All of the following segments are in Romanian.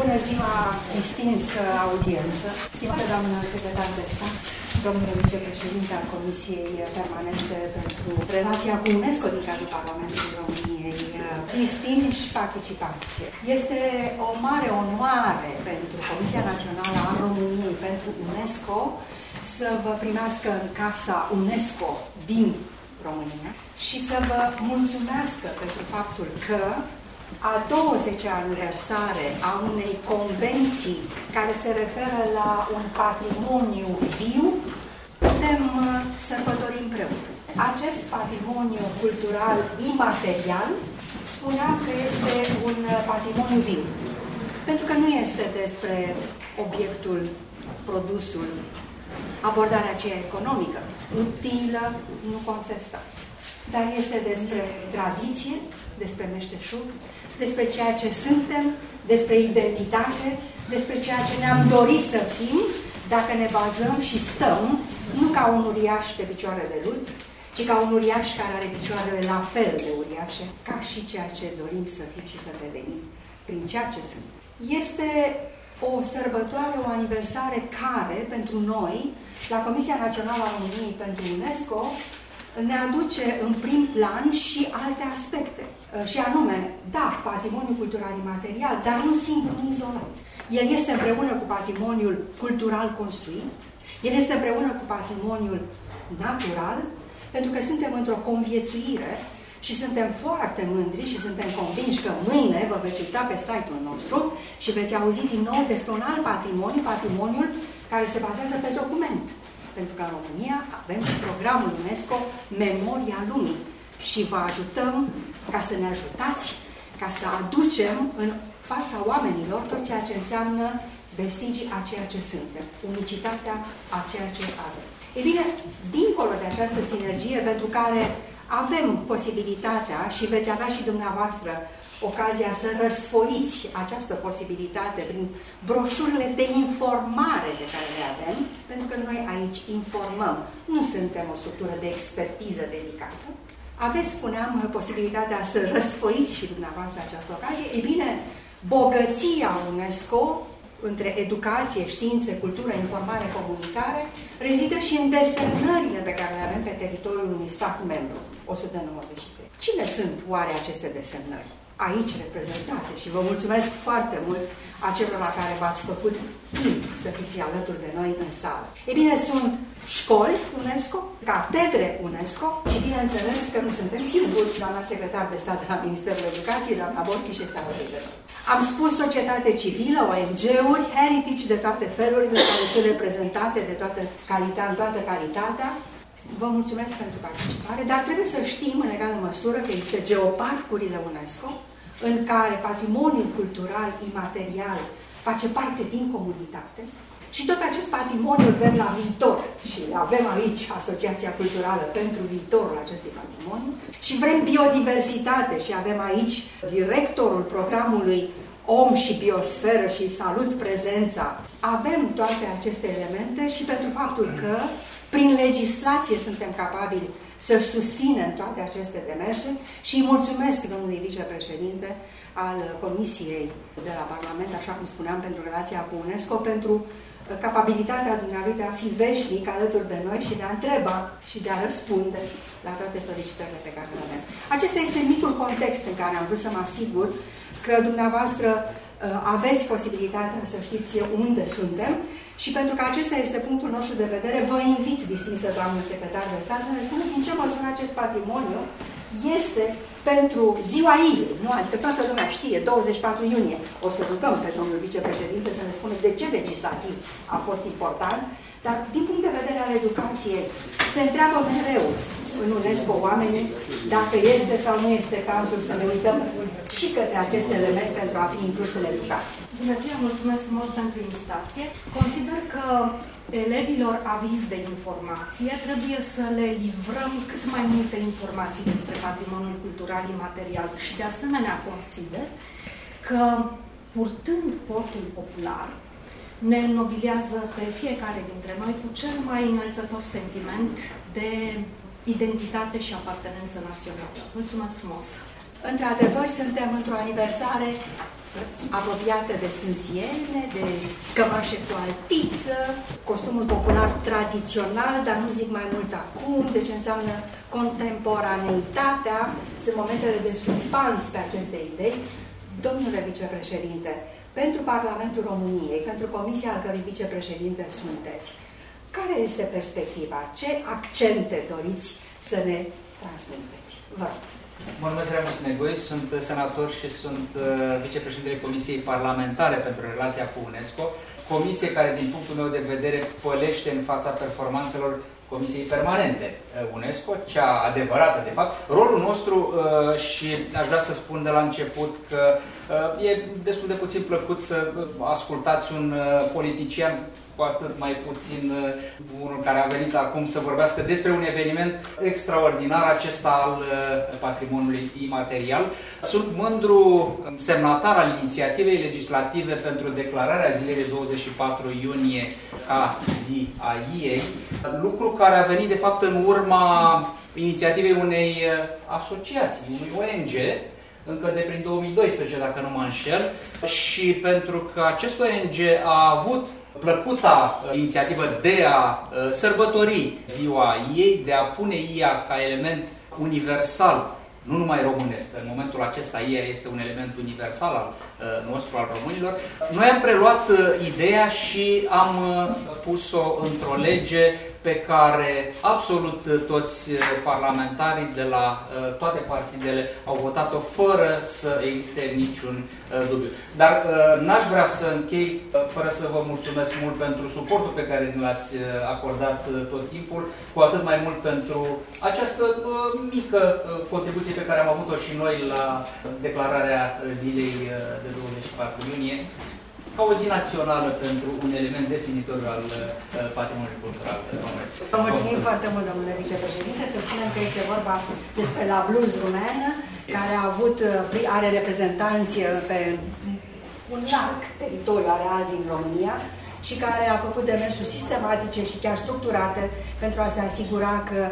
Bună ziua, distins audiență, stimată doamnă secretar de stat, domnule vicepreședinte al Comisiei Permanente pentru Relația cu UNESCO din cadrul Parlamentului României, distinși participanți. Este o mare onoare pentru Comisia Națională a României pentru UNESCO să vă primească în casa UNESCO din România și să vă mulțumească pentru faptul că a 20-a aniversare a unei convenții care se referă la un patrimoniu viu, putem uh, sărbători împreună. Acest patrimoniu cultural imaterial spuneam că este un uh, patrimoniu viu. Pentru că nu este despre obiectul, produsul, abordarea aceea economică, utilă, nu contestă. Dar este despre tradiție, despre meșteșug, despre ceea ce suntem, despre identitate, despre ceea ce ne-am dorit să fim, dacă ne bazăm și stăm, nu ca un uriaș pe picioare de lut, ci ca un uriaș care are picioarele la fel de uriașe, ca și ceea ce dorim să fim și să devenim, prin ceea ce sunt. Este o sărbătoare, o aniversare care, pentru noi, la Comisia Națională a României pentru UNESCO, ne aduce în prim plan și alte aspecte. Uh, și anume, da, patrimoniul cultural imaterial, dar nu singur, nu izolat. El este împreună cu patrimoniul cultural construit, el este împreună cu patrimoniul natural, pentru că suntem într-o conviețuire și suntem foarte mândri și suntem convinși că mâine vă veți uita pe site-ul nostru și veți auzi din nou despre un alt patrimoniu, patrimoniul care se bazează pe document. Pentru că în România avem și programul UNESCO Memoria Lumii și vă ajutăm ca să ne ajutați, ca să aducem în fața oamenilor tot ceea ce înseamnă vestigii a ceea ce suntem, unicitatea a ceea ce avem. E bine, dincolo de această sinergie pentru care avem posibilitatea și veți avea și dumneavoastră ocazia să răsfoiți această posibilitate prin broșurile de informare pe care le avem, pentru că noi aici informăm, nu suntem o structură de expertiză dedicată. Aveți, spuneam, posibilitatea să răsfoiți și dumneavoastră această ocazie. Ei bine, bogăția UNESCO între educație, științe, cultură, informare, comunicare, rezidă și în desemnările pe care le avem pe teritoriul unui stat membru, 193. Cine sunt oare aceste desemnări? aici reprezentate și vă mulțumesc foarte mult acelor la care v-ați făcut timp să fiți alături de noi în sală. E bine, sunt școli UNESCO, catedre UNESCO și bineînțeles că nu suntem singuri, doamna secretar de stat de la Ministerul Educației, doamna Borchi și este alături de noi. Am spus societate civilă, ONG-uri, heritage de toate felurile care sunt reprezentate de toată calitatea, toată calitatea, Vă mulțumesc pentru participare, dar trebuie să știm în egală măsură că este geoparcurile UNESCO, în care patrimoniul cultural imaterial face parte din comunitate și tot acest patrimoniu îl avem la viitor și avem aici Asociația Culturală pentru viitorul acestui patrimoniu și vrem biodiversitate și avem aici directorul programului Om și Biosferă și salut prezența. Avem toate aceste elemente și pentru faptul că prin legislație suntem capabili să susținem toate aceste demersuri și îi mulțumesc domnului vicepreședinte al Comisiei de la Parlament, așa cum spuneam, pentru relația cu UNESCO, pentru uh, capabilitatea dumneavoastră de a fi veșnic alături de noi și de a întreba și de a răspunde la toate solicitările pe care le avem. Acesta este micul context în care am vrut să mă asigur că dumneavoastră uh, aveți posibilitatea să știți unde suntem și pentru că acesta este punctul nostru de vedere, vă invit, distinsă doamnă secretar de stat, să ne spuneți în ce măsură acest patrimoniu este pentru ziua ei, nu? Adică toată lumea știe, 24 iunie. O să rugăm pe domnul vicepreședinte să ne spună de ce legislativ a fost important, dar din punct de vedere al educației, se întreabă mereu în UNESCO oamenii dacă este sau nu este cazul să ne uităm și către acest element pentru a fi inclus în educație. Bună ziua, mulțumesc frumos pentru invitație. Consider că elevilor aviz de informație trebuie să le livrăm cât mai multe informații despre patrimoniul cultural imaterial și de asemenea consider că purtând portul popular, ne înnobilează pe fiecare dintre noi cu cel mai înălțător sentiment de identitate și apartenență națională. Mulțumesc frumos! Într-adevăr, suntem într-o aniversare apropiată de sânziene, de cămașe cu altiță, costumul popular tradițional, dar nu zic mai mult acum, deci înseamnă contemporaneitatea, sunt momentele de suspans pe aceste idei. Domnule vicepreședinte, pentru Parlamentul României, pentru comisia al cărui vicepreședinte sunteți, care este perspectiva? Ce accente doriți să ne transmiteți? Vă rog. Mă numesc Remus Negoi, sunt senator și sunt uh, vicepreședintele Comisiei Parlamentare pentru Relația cu UNESCO, comisie care, din punctul meu de vedere, pălește în fața performanțelor Comisiei Permanente uh, UNESCO, cea adevărată, de fapt. Rolul nostru, uh, și aș vrea să spun de la început că e destul de puțin plăcut să ascultați un politician cu atât mai puțin uh, unul care a venit acum să vorbească despre un eveniment extraordinar, acesta al uh, patrimoniului imaterial. Sunt mândru semnatar al inițiativei legislative pentru declararea zilei de 24 iunie ca zi a ei, lucru care a venit de fapt în urma inițiativei unei uh, asociații, unui ONG, încă de prin 2012, dacă nu mă înșel, și pentru că acest ONG a avut plăcuta uh, inițiativă de a uh, sărbători ziua ei, de a pune ea ca element universal nu numai românesc, în momentul acesta ea este un element universal al uh, nostru, al românilor. Noi am preluat uh, ideea și am uh, pus-o într-o lege pe care absolut toți uh, parlamentarii de la uh, toate partidele au votat-o fără să existe niciun uh, dubiu. Dar n-aș vrea să închei fără să vă mulțumesc mult pentru suportul pe care ne l-ați acordat tot timpul, cu atât mai mult pentru această mică contribuție pe care am avut-o și noi la declararea zilei de 24 iunie ca o zi națională pentru un element definitoriu al uh, patrimoniului cultural românesc. Vă mulțumim foarte mult, domnule vicepreședinte. Să spunem că este vorba despre la Blues Rumenă, care a avut, uh, are reprezentanți uh, pe un larg teritoriu areal din România și care a făcut demersuri sistematice și chiar structurate pentru a se asigura că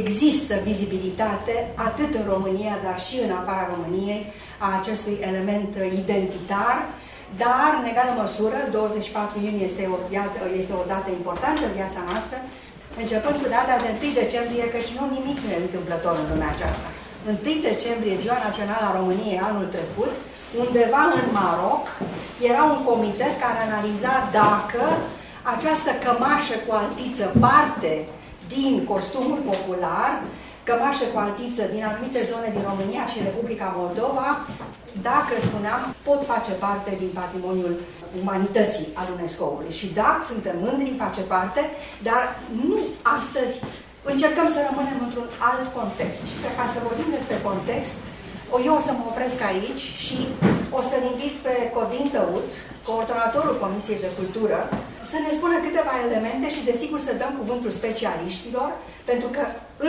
există vizibilitate atât în România, dar și în afara României a acestui element identitar dar, în egală măsură, 24 iunie este o, viață, este o dată importantă în viața noastră, începând cu data de 1 decembrie, căci nu nimic nu e întâmplător în lumea aceasta. 1 decembrie, Ziua Națională a României anul trecut, undeva în Maroc, era un comitet care analiza dacă această cămașă cu altiță parte din costumul popular cămașe cu altiță din anumite zone din România și Republica Moldova, dacă, spuneam, pot face parte din patrimoniul umanității al UNESCO-ului. Și da, suntem mândri, face parte, dar nu astăzi încercăm să rămânem într-un alt context. Și să, ca să vorbim despre context, eu o să mă opresc aici și o să-l invit pe Codin Tăut, coordonatorul Comisiei de Cultură, să ne spună câteva elemente și desigur să dăm cuvântul specialiștilor, pentru că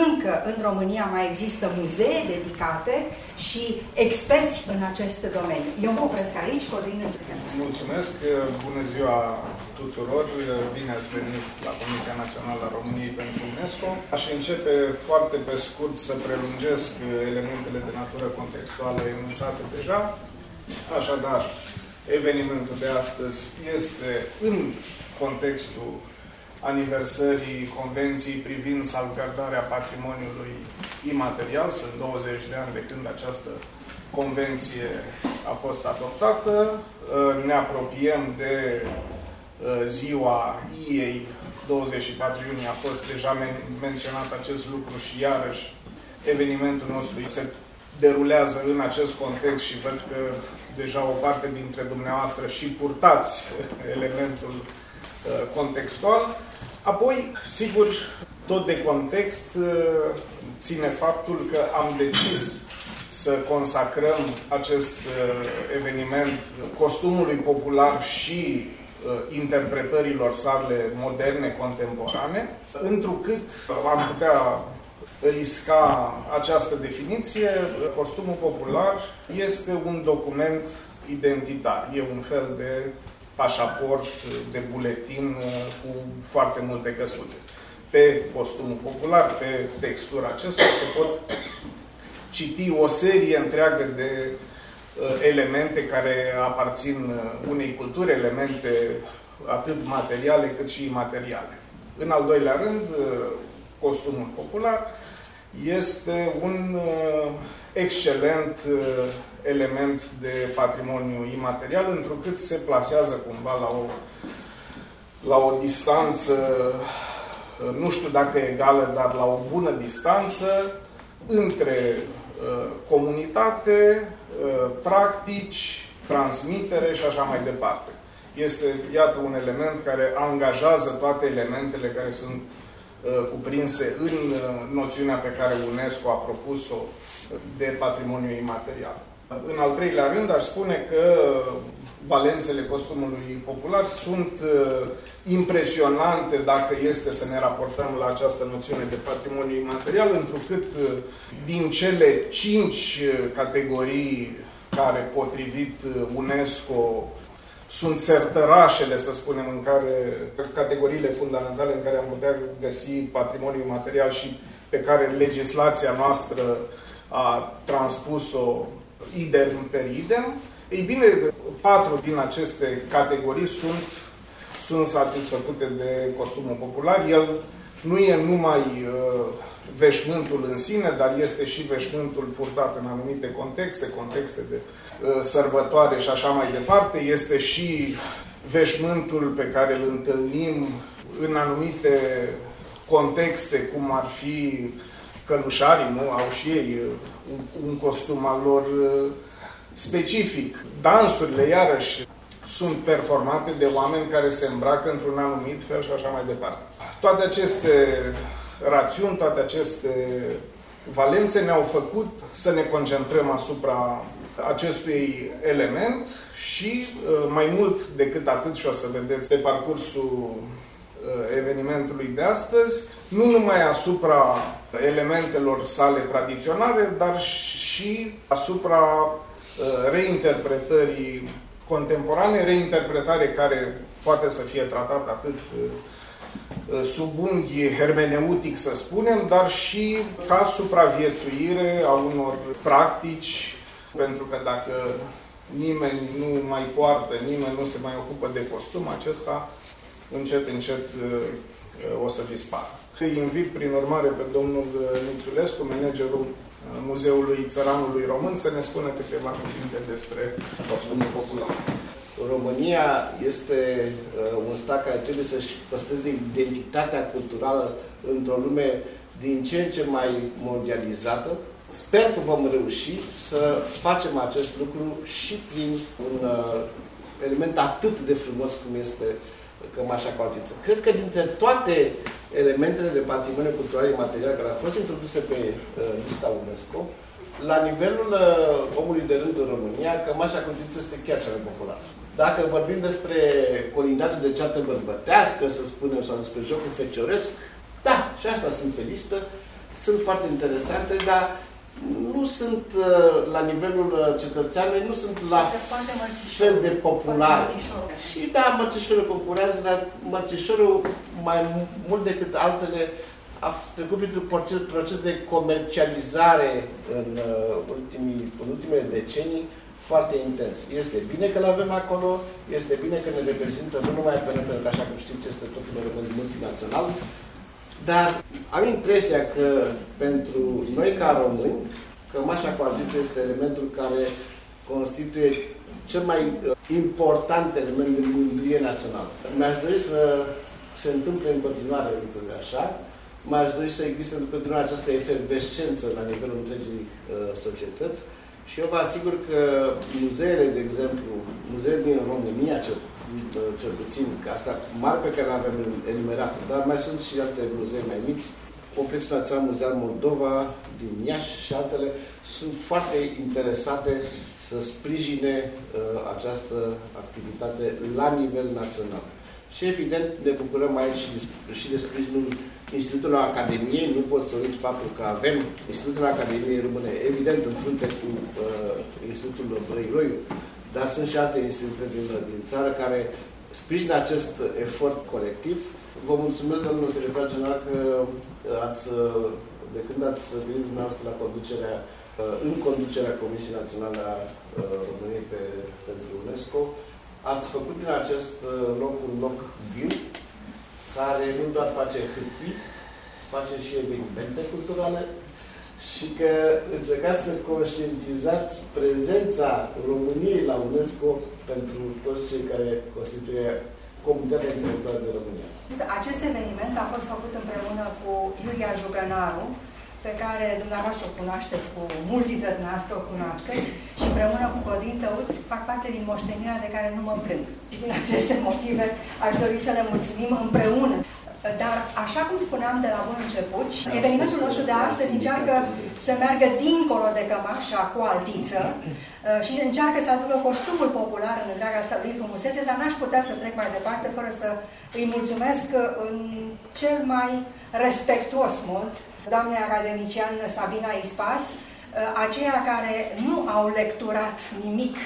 încă în România mai există muzee dedicate și experți în acest domeniu. Eu mă opresc aici, Codin. Mulțumesc, bună ziua tuturor, bine ați venit la Comisia Națională a României pentru UNESCO. Aș începe foarte pe scurt să prelungesc elementele de natură contextuală enunțate deja. Așadar, evenimentul de astăzi este în contextul aniversării Convenției privind salvgardarea patrimoniului imaterial. Sunt 20 de ani de când această convenție a fost adoptată. Ne apropiem de uh, ziua IEI, 24 iunie a fost deja men menționat acest lucru și iarăși evenimentul nostru se derulează în acest context și văd că deja o parte dintre dumneavoastră și purtați elementul uh, contextual. Apoi, sigur, tot de context uh, ține faptul că am decis să consacrăm acest uh, eveniment costumului popular și interpretărilor sale moderne, contemporane, întrucât am putea risca această definiție, costumul popular este un document identitar. E un fel de pașaport, de buletin cu foarte multe căsuțe. Pe costumul popular, pe textura acestuia se pot citi o serie întreagă de elemente care aparțin unei culturi, elemente atât materiale cât și imateriale. În al doilea rând, costumul popular este un excelent element de patrimoniu imaterial, întrucât se plasează cumva la o, la o distanță, nu știu dacă egală, dar la o bună distanță între uh, comunitate, uh, practici, transmitere și așa mai departe. Este, iată, un element care angajează toate elementele care sunt uh, cuprinse în noțiunea pe care UNESCO a propus-o de patrimoniu imaterial. În al treilea rând, aș spune că valențele costumului popular sunt uh, impresionante dacă este să ne raportăm la această noțiune de patrimoniu imaterial, întrucât uh, din cele cinci uh, categorii care, potrivit UNESCO, sunt sertărașele, să spunem, în care categoriile fundamentale în care am putea găsi patrimoniu material și pe care legislația noastră a transpus-o idem per idem. Ei bine, patru din aceste categorii sunt, sunt satisfăcute de costumul popular. El nu e numai uh, veșmântul în sine, dar este și veșmântul purtat în anumite contexte, contexte de uh, sărbătoare și așa mai departe. Este și veșmântul pe care îl întâlnim în anumite contexte, cum ar fi călușarii, nu? Au și ei uh, un, un costum al lor uh, specific. Dansurile, iarăși, sunt performate de oameni care se îmbracă într-un anumit fel și așa mai departe. Toate aceste rațiuni, toate aceste valențe ne-au făcut să ne concentrăm asupra acestui element și uh, mai mult decât atât, și o să vedeți pe parcursul Uh, evenimentului de astăzi, nu numai asupra elementelor sale tradiționale, dar și asupra uh, reinterpretării contemporane, reinterpretare care poate să fie tratată atât uh, sub unghi hermeneutic, să spunem, dar și ca supraviețuire a unor practici, pentru că dacă nimeni nu mai poartă, nimeni nu se mai ocupă de costum, acesta încet, încet uh, o să dispară. Îi invit, prin urmare, pe domnul uh, Nițulescu, managerul uh, Muzeului Țăranului Român, să ne spună câteva cuvinte despre costumul popular. România este un stat care trebuie să-și păstreze identitatea culturală într-o lume din ce în ce mai mondializată. Sper că vom reuși să facem acest lucru și prin un element atât de frumos cum este cămașa coatiță. Cred că dintre toate elementele de patrimoniu cultural imaterial care au fost introduse pe uh, lista UNESCO, la nivelul uh, omului de rând în România, cămașa coatiță este chiar cea mai populară. Dacă vorbim despre colinatul de ceată bărbătească, să spunem, sau despre jocul fecioresc, da, și asta sunt pe listă, sunt foarte interesante, dar nu sunt uh, la nivelul uh, cetățeanului, nu sunt la fel de populare. Și da, mărțișorul concurează, dar mărțișorul mai mult decât altele a trecut printr-un proces, proces de comercializare în, uh, ultimii, în ultimele decenii foarte intens. Este bine că l-avem acolo, este bine că ne reprezintă nu numai pe noi, pentru că așa cum știți este totul un element multinațional, dar am impresia că pentru noi ca români, cămașa cu argint este elementul care constituie cel mai uh, important element de mândrie națională. Mi-aș dori să se întâmple în continuare lucrurile așa, m-aș dori să existe în continuare această efervescență la nivelul întregii uh, societăți și eu vă asigur că muzeele, de exemplu, muzeele din România, cel cel puțin, asta mari pe care le avem enumerat, dar mai sunt și alte muzee mai mici, Complexul Național Muzeal Moldova din Iași și altele sunt foarte interesate să sprijine uh, această activitate la nivel național. Și evident ne bucurăm aici și de, și de sprijinul Institutul Academiei. Nu pot să uit faptul că avem Institutul Academiei Române, evident în frunte cu uh, Institutul Brăiloiu, dar sunt și alte instituții din, din țară care sprijină acest efort colectiv. Vă mulțumesc, domnul secretar general, că ați, de când ați venit dumneavoastră la conducerea în conducerea Comisiei Naționale a României pe, pentru UNESCO, ați făcut din acest loc un loc viu, care nu doar face hârtii, face și evenimente culturale, și că încercați să conștientizați prezența României la UNESCO pentru toți cei care constituie comunitatea intelectuală de România. Acest eveniment a fost făcut împreună cu Iulia Jucănaru, pe care dumneavoastră o cunoașteți, cu mulți dintre dumneavoastră o cunoașteți, și împreună cu Codin Tăut fac parte din moștenirea de care nu mă plâng. Și din aceste motive aș dori să le mulțumim împreună dar, așa cum spuneam de la bun început, evenimentul nostru de astăzi încearcă să meargă dincolo de cămașa cu altiță uh, și încearcă să aducă costumul popular în întreaga sa lui frumusețe, dar n-aș putea să trec mai departe fără să îi mulțumesc în cel mai respectuos mod doamnei academician Sabina Ispas, uh, aceia care nu au lecturat nimic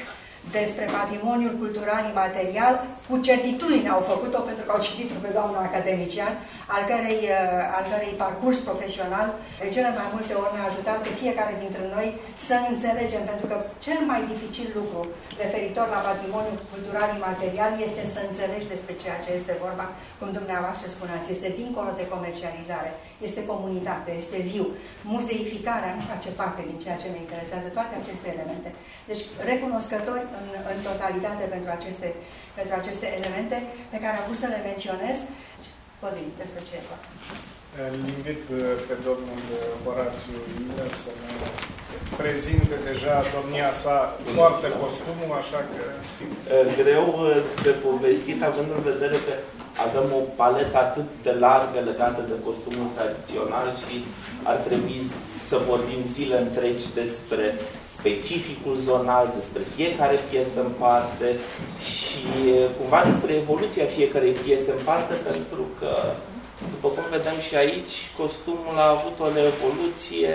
despre patrimoniul cultural imaterial, cu certitudine au făcut-o pentru că au citit-o pe doamna academician, al cărei, uh, al cărei parcurs profesional de cele mai multe ori ne-a ajutat pe fiecare dintre noi să înțelegem, pentru că cel mai dificil lucru referitor la patrimoniul cultural imaterial este să înțelegi despre ceea ce este vorba, cum dumneavoastră spuneați, este dincolo de comercializare, este comunitate, este viu. Muzeificarea nu face parte din ceea ce ne interesează, toate aceste elemente. Deci, recunoscători în, în totalitate pentru aceste, pentru aceste elemente pe care am vrut să le menționez. Codin, despre ce e îl invit uh, pe domnul uh, Horațiu Ilea să ne prezinte deja domnia sa foarte costumul, așa că... Greu uh, de povestit, având în vedere că avem o paletă atât de largă legată de costumul tradițional și ar trebui să vorbim zile întregi despre specificul zonal, despre fiecare piesă în parte și cumva despre evoluția fiecarei piese în parte, pentru că, după cum vedem și aici, costumul a avut o evoluție,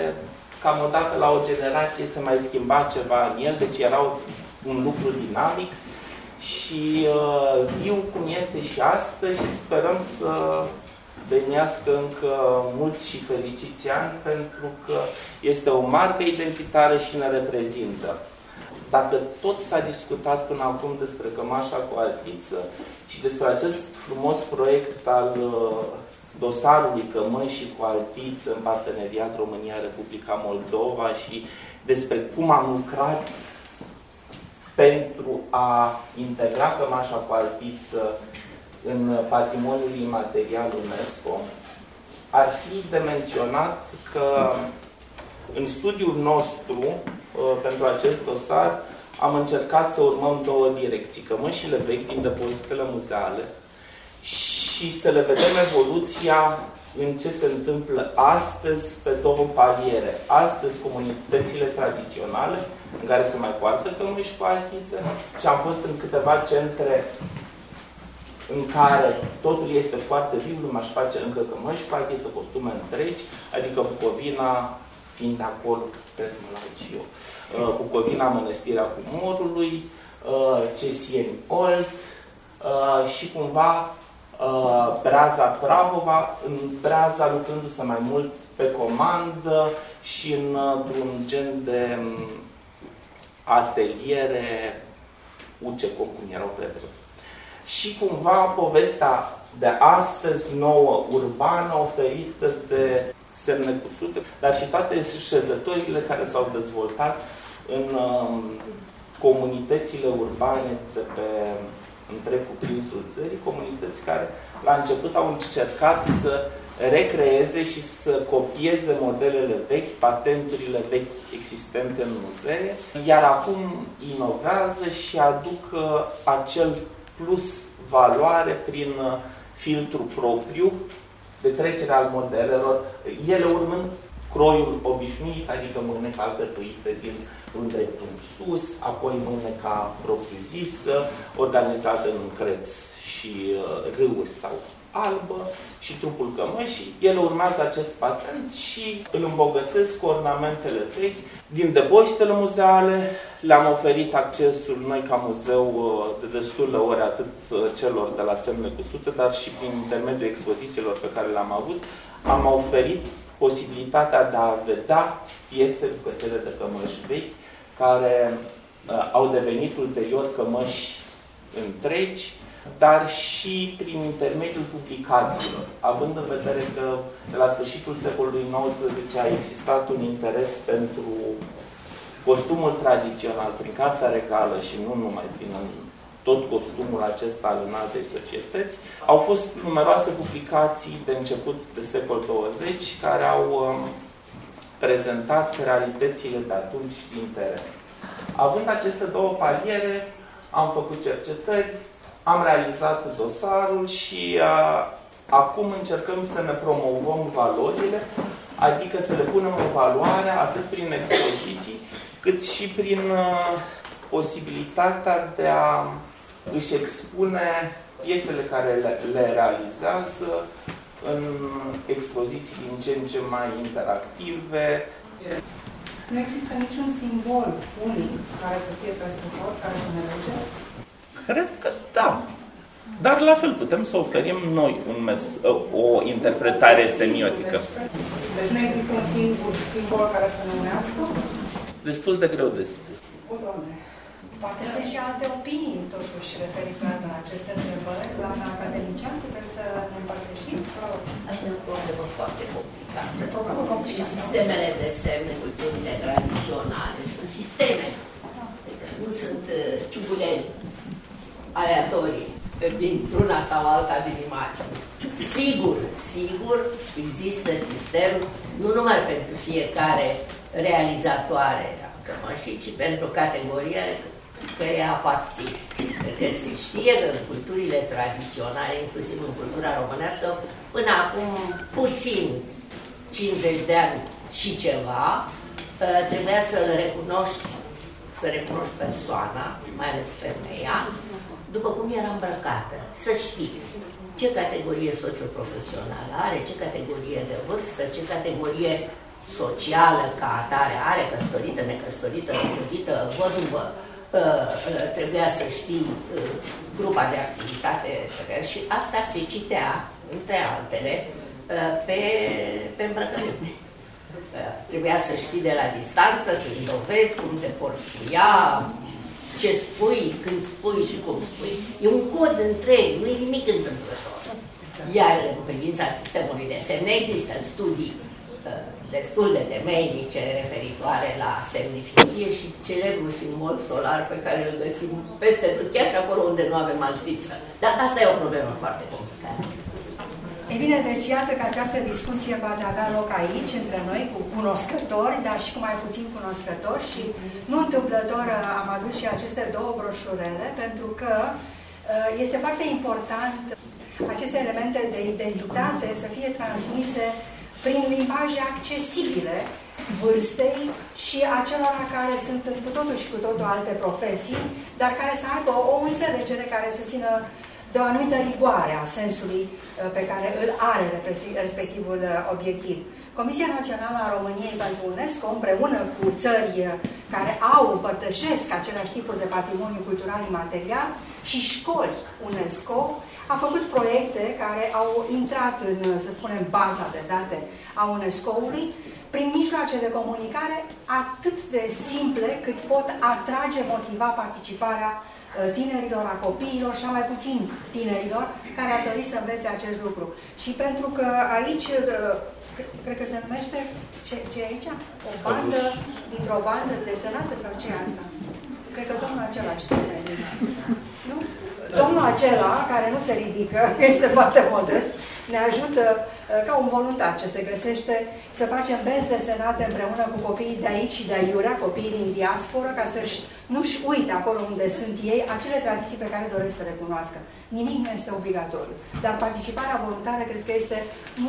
cam odată la o generație se mai schimba ceva în el, deci era un lucru dinamic. Și uh, viu cum este și astăzi și sperăm să venească încă mulți și fericiți ani pentru că este o marcă identitară și ne reprezintă. Dacă tot s-a discutat până acum despre cămașa cu altiță și despre acest frumos proiect al uh, dosarului cămășii cu altiță în parteneriat România-Republica Moldova și despre cum am lucrat pentru a integra cămașa cu altiță în patrimoniul imaterial UNESCO, ar fi de menționat că în studiul nostru uh, pentru acest dosar am încercat să urmăm două direcții, cămășile vechi din depozitele muzeale și să le vedem evoluția în ce se întâmplă astăzi pe două paliere. Astăzi comunitățile tradiționale, în care se mai poartă cămăși cu altiță, și am fost în câteva centre în care totul este foarte viu, nu aș face încă cămăși, să costume întregi, adică Bucovina fiind acolo, trebuie să mă laud și eu, uh, Bucovina Mănăstirea Cumorului, uh, Cesieni Olt uh, și cumva Braza Prahova, în Braza lucrându-se mai mult pe comandă și într-un gen de um, ateliere UCECO, cum erau pe vreme și cumva povestea de astăzi nouă, urbană, oferită de semne cusute, dar și toate șezătorile care s-au dezvoltat în um, comunitățile urbane de pe întreg cuprinsul țării, comunități care la început au încercat să recreeze și să copieze modelele vechi, patenturile vechi existente în muzee, iar acum inovează și aduc uh, acel plus valoare prin uh, filtru propriu de trecere al modelelor, ele urmând croiul obișnuit, adică mâneca alcătuită din un drept în sus, apoi mâneca propriu-zisă, organizată în creț și uh, râuri sau albă și trupul cămășii. Ele urmează acest patent și îl îmbogățesc cu ornamentele vechi din depozitele muzeale. Le-am oferit accesul noi ca muzeu uh, de destul de ori atât uh, celor de la semne cu sute, dar și prin intermediul expozițiilor pe care le-am avut. Am oferit posibilitatea de a vedea piese, bucățele de cămăși vechi, care uh, au devenit ulterior cămăși întregi, dar și prin intermediul publicațiilor, având în vedere că de la sfârșitul secolului XIX a existat un interes pentru costumul tradițional prin Casa Regală și nu numai prin tot costumul acesta al înaltei societăți. Au fost numeroase publicații de început de secol 20 care au um, prezentat realitățile de atunci din teren. Având aceste două paliere, am făcut cercetări, am realizat dosarul și uh, acum încercăm să ne promovăm valorile, adică să le punem în valoare atât prin expoziții, cât și prin uh, posibilitatea de a își expune piesele care le, le realizează în expoziții din ce în ce mai interactive. Nu există niciun simbol unic care să fie peste tot, care să ne lege? Cred că da. Dar la fel putem să oferim noi un mes, o interpretare semiotică. Deci nu există un singur simbol care să ne unească? Destul de greu de spus. O, Doamne. Poate sunt și alte opinii, totuși, referitoare la aceste întrebări. Doamna academician, puteți să ne împărtășiți? Asta e o problemă foarte complicată. Și sistemele de semne, culturile tradiționale, sunt sisteme. Adică nu sunt uh, ciuguleni aleatorii dintr-una sau alta din imagine. Sigur, sigur, există sistem nu numai pentru fiecare realizatoare a cămășii, ci pentru categoria care aparțin. Că se știe că în culturile tradiționale, inclusiv în cultura românească, până acum puțin 50 de ani și ceva, ă, trebuia să-l recunoști, să recunoști persoana, mai ales femeia, după cum era îmbrăcată, să știi ce categorie socioprofesională are, ce categorie de vârstă, ce categorie socială ca atare are, căsătorită, necăsătorită, iubită, văduvă, uh, uh, trebuia să știi uh, grupa de activitate și asta se citea, între altele, pe, pe îmbrăcăminte. Trebuia să știi de la distanță, când o vezi, cum te porți cu ea, ce spui, când spui și cum spui. E un cod întreg, nu e nimic întâmplător. Iar în privința sistemului de semne există studii destul de temeinice referitoare la semnificie și celebrul simbol solar pe care îl găsim peste tot, chiar și acolo unde nu avem altiță. Dar asta e o problemă foarte complicată. E bine, deci iată că această discuție poate avea loc aici, între noi, cu cunoscători, dar și cu mai puțin cunoscători și nu întâmplător am adus și aceste două broșurele, pentru că uh, este foarte important aceste elemente de identitate să fie transmise prin limbaje accesibile vârstei și acelor care sunt cu totul și cu totul alte profesii, dar care să aibă o înțelegere care să țină de o anumită rigoare a sensului uh, pe care îl are respectivul uh, obiectiv. Comisia Națională a României pentru UNESCO, împreună cu țări uh, care au, împărtășesc aceleași tipuri de patrimoniu cultural imaterial și școli UNESCO, a făcut proiecte care au intrat în, să spunem, baza de date a UNESCO-ului, prin mijloace de comunicare atât de simple cât pot atrage, motiva participarea uh, tinerilor, a copiilor și a mai puțin tinerilor care ar dori să învețe acest lucru. Și pentru că aici, uh, cred că se numește, ce, ce e aici? O bandă, dintr-o bandă desenată sau ce e asta? Cred că domnul același se Nu? Domnul acela, care nu se ridică, este foarte modest, ne ajută uh, ca un voluntar ce se găsește să facem benzi desenate împreună cu copiii de aici și de aiurea, copiii din diasporă, ca să-și nu-și uite acolo unde sunt ei acele tradiții pe care doresc să le cunoască. Nimic nu este obligatoriu, dar participarea voluntară cred că este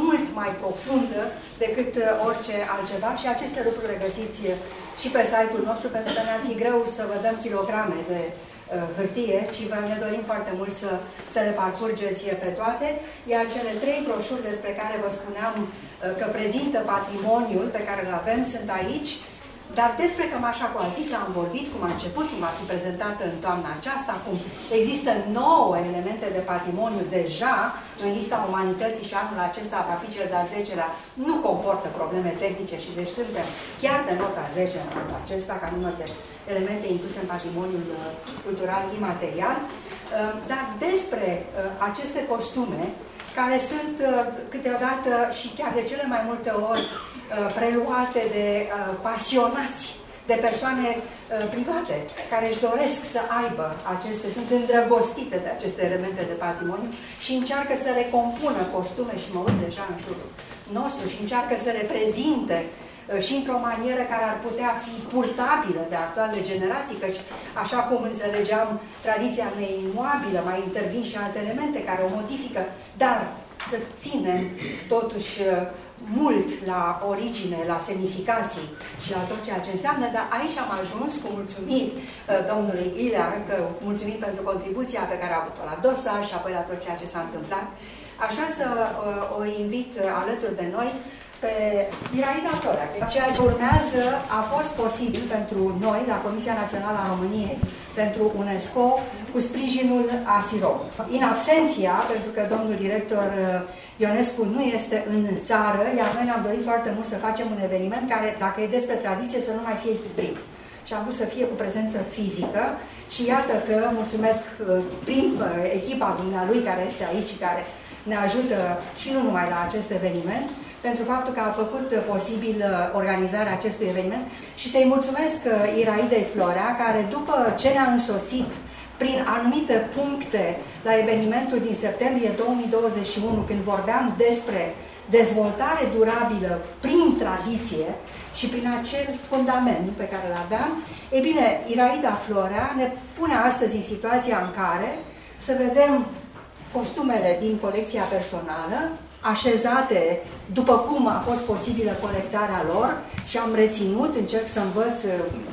mult mai profundă decât uh, orice altceva și aceste lucruri le găsiți uh, și pe site-ul nostru, pentru că ne-ar fi greu să vă dăm kilograme de Uh, hârtie, ci vă ne dorim foarte mult să, să le parcurgeți pe toate, iar cele trei broșuri despre care vă spuneam uh, că prezintă patrimoniul pe care îl avem sunt aici. Dar despre cămașa cu altița am vorbit, cum a început, cum va fi prezentată în toamna aceasta, cum există nouă elemente de patrimoniu deja în lista umanității și anul acesta va fi cel de-al 10-lea, nu comportă probleme tehnice și deci suntem chiar de nota 10 în anul acesta, ca număr de elemente incluse în patrimoniul uh, cultural imaterial. Uh, dar despre uh, aceste costume, care sunt câteodată și chiar de cele mai multe ori preluate de pasionați, de persoane private, care își doresc să aibă aceste, sunt îndrăgostite de aceste elemente de patrimoniu și încearcă să le compună costume și mă uit deja în jurul nostru și încearcă să le prezinte Uh, și într-o manieră care ar putea fi purtabilă de actualele generații, căci, așa cum înțelegeam, tradiția nu e imobilă, mai intervin și alte elemente care o modifică, dar să ținem totuși uh, mult la origine, la semnificații și la tot ceea ce înseamnă, dar aici am ajuns cu mulțumiri uh, domnului Ilea, că mulțumim pentru contribuția pe care a avut-o la dosar și apoi la tot ceea ce s-a întâmplat. Aș vrea să o invit alături de noi pe Iraida Florea. Ceea ce urmează a fost posibil pentru noi, la Comisia Națională a României, pentru UNESCO, cu sprijinul ASIROM. În absenția, pentru că domnul director uh, Ionescu nu este în țară, iar noi ne-am dorit foarte mult să facem un eveniment care, dacă e despre tradiție, să nu mai fie hibrid. Și am vrut să fie cu prezență fizică și iată că mulțumesc uh, prin uh, echipa dumnealui care este aici și care ne ajută și nu numai la acest eveniment, pentru faptul că a făcut uh, posibil uh, organizarea acestui eveniment și să-i mulțumesc uh, Iraidei Florea, care după ce ne-a însoțit prin anumite puncte la evenimentul din septembrie 2021, când vorbeam despre dezvoltare durabilă prin tradiție și prin acel fundament pe care îl aveam, e bine, Iraida Florea ne pune astăzi în situația în care să vedem costumele din colecția personală, așezate după cum a fost posibilă colectarea lor și am reținut, încerc să învăț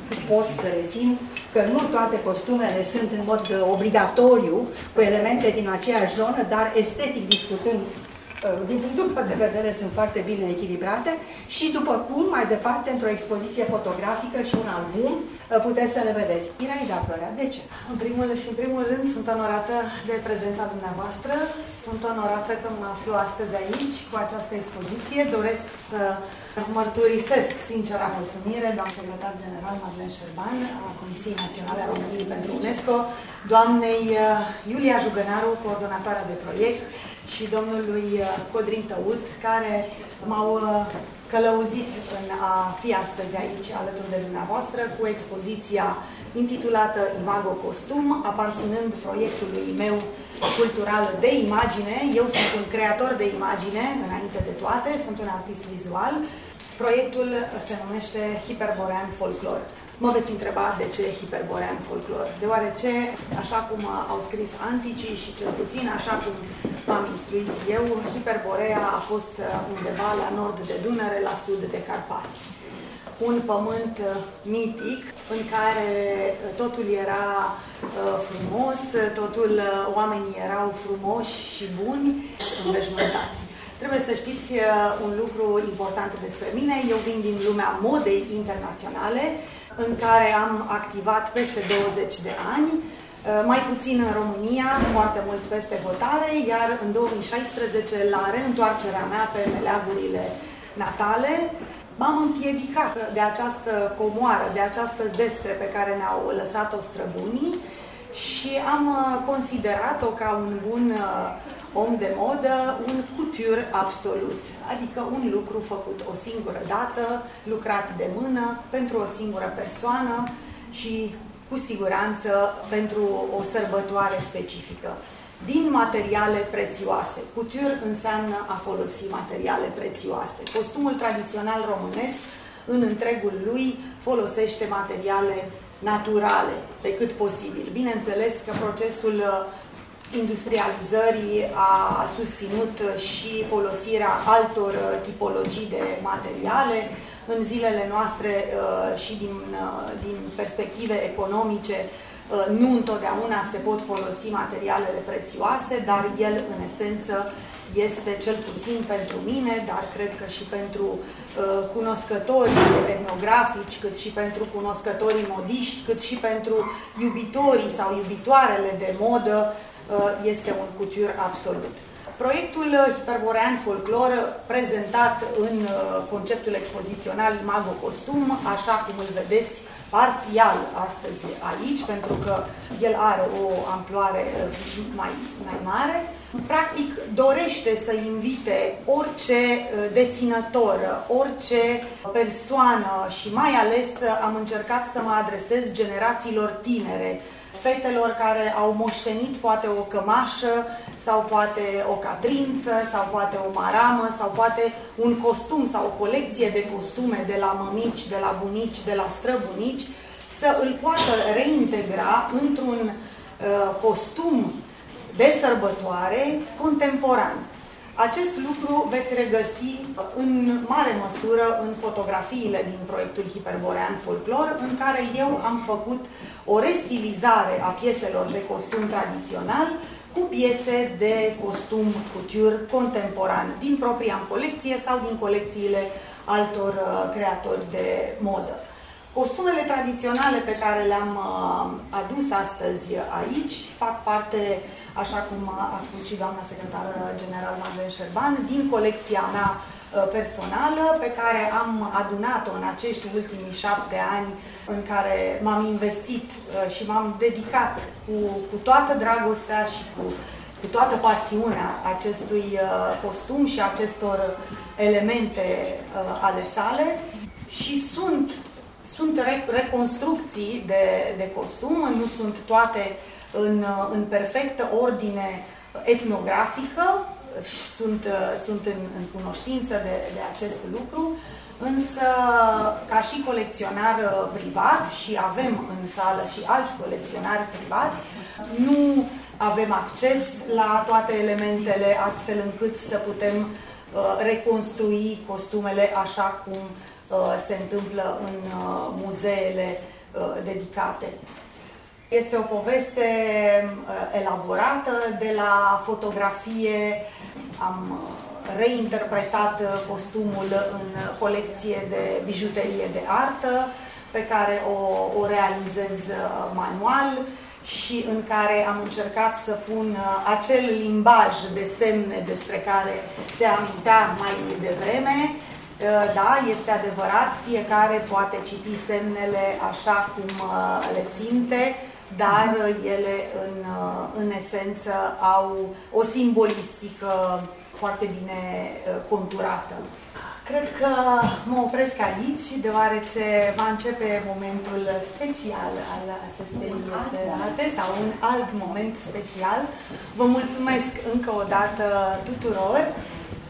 cât pot să rețin, că nu toate costumele sunt în mod obligatoriu cu elemente din aceeași zonă, dar estetic discutând Uh, din punctul meu de vedere, sunt foarte bine echilibrate și după cum, mai departe, într-o expoziție fotografică și un album, uh, puteți să le vedeți. Iraida Florea, de ce? În primul și în primul rând sunt onorată de prezența dumneavoastră, sunt onorată că mă aflu astăzi aici cu această expoziție. Doresc să mărturisesc sincera mulțumire doamnei secretar general Madeleine Șerban a Comisiei Naționale a României pentru UNESCO, doamnei uh, Iulia Jugănaru, coordonatoarea de proiect, și domnului uh, Codrin Tăut, care m-au uh, călăuzit în a fi astăzi aici alături de dumneavoastră cu expoziția intitulată Imago Costum, aparținând proiectului meu cultural de imagine. Eu sunt un creator de imagine, înainte de toate, sunt un artist vizual. Proiectul se numește Hiperborean Folklore. Mă veți întreba de ce hiperborean folclor, deoarece, așa cum au scris anticii și cel puțin așa cum m-am instruit eu, Hiperborea a fost undeva la nord de Dunăre, la sud de Carpați. Un pământ mitic în care totul era uh, frumos, totul, uh, oamenii erau frumoși și buni, înveșmântați. Trebuie să știți uh, un lucru important despre mine. Eu vin din lumea modei internaționale, în care am activat peste 20 de ani, uh, mai puțin în România, foarte mult peste hotare, iar în 2016, la reîntoarcerea mea pe meleagurile natale, m-am împiedicat de această comoară, de această zestre pe care ne-au lăsat-o străbunii și am uh, considerat-o ca un bun uh, om de modă, un couture absolut, adică un lucru făcut o singură dată, lucrat de mână, pentru o singură persoană și cu siguranță pentru o sărbătoare specifică. Din materiale prețioase. Couture înseamnă a folosi materiale prețioase. Costumul tradițional românesc, în întregul lui, folosește materiale naturale, pe cât posibil. Bineînțeles că procesul industrializării a susținut și folosirea altor uh, tipologii de materiale. În zilele noastre uh, și din, uh, din perspective economice, nu întotdeauna se pot folosi materialele prețioase, dar el, în esență, este cel puțin pentru mine, dar cred că și pentru uh, cunoscătorii etnografici, cât și pentru cunoscătorii modiști, cât și pentru iubitorii sau iubitoarele de modă, uh, este un cutiur absolut. Proiectul Hiperborean Folclor, prezentat în uh, conceptul expozițional Imago Costum, așa cum îl vedeți parțial astăzi aici, pentru că el are o amploare uh, mai, mai mare, practic dorește să invite orice uh, deținător, orice persoană și mai ales am încercat să mă adresez generațiilor tinere, fetelor care au moștenit poate o cămașă sau poate o catrință sau poate o maramă sau poate un costum sau o colecție de costume de la mămici, de la bunici, de la străbunici, să îl poată reintegra într-un uh, costum de sărbătoare contemporan. Acest lucru veți regăsi în mare măsură în fotografiile din proiectul Hiperborean Folklor, în care eu am făcut o restilizare a pieselor de costum tradițional cu piese de costum couture contemporan din propria colecție sau din colecțiile altor uh, creatori de modă. Costumele tradiționale pe care le-am uh, adus astăzi aici fac parte așa cum a spus și doamna secretar general Madeleine Șerban, din colecția mea uh, personală pe care am adunat-o în acești ultimii șapte ani în care m-am investit uh, și m-am dedicat cu, cu toată dragostea și cu, cu toată pasiunea acestui uh, costum și acestor elemente ale sale. Și sunt, sunt reconstrucții de, de costum, nu sunt toate uh, în, în perfectă ordine etnografică, sunt, sunt în, în cunoștință de, de acest lucru, însă ca și colecționar privat și avem în sală și alți colecționari privați, nu avem acces la toate elementele astfel încât să putem uh, reconstrui costumele așa cum uh, se întâmplă în uh, muzeele uh, dedicate. Este o poveste uh, elaborată de la fotografie. Am uh, reinterpretat uh, costumul în colecție de bijuterie de artă pe care o, o realizez manual și în care am încercat să pun acel limbaj de semne despre care se amintea mai devreme. Da, este adevărat, fiecare poate citi semnele așa cum le simte, dar ele în, în esență au o simbolistică foarte bine uh, conturată. Cred că mă opresc aici, deoarece va începe momentul special al acestei serate sau un alt moment special. Vă mulțumesc încă o dată tuturor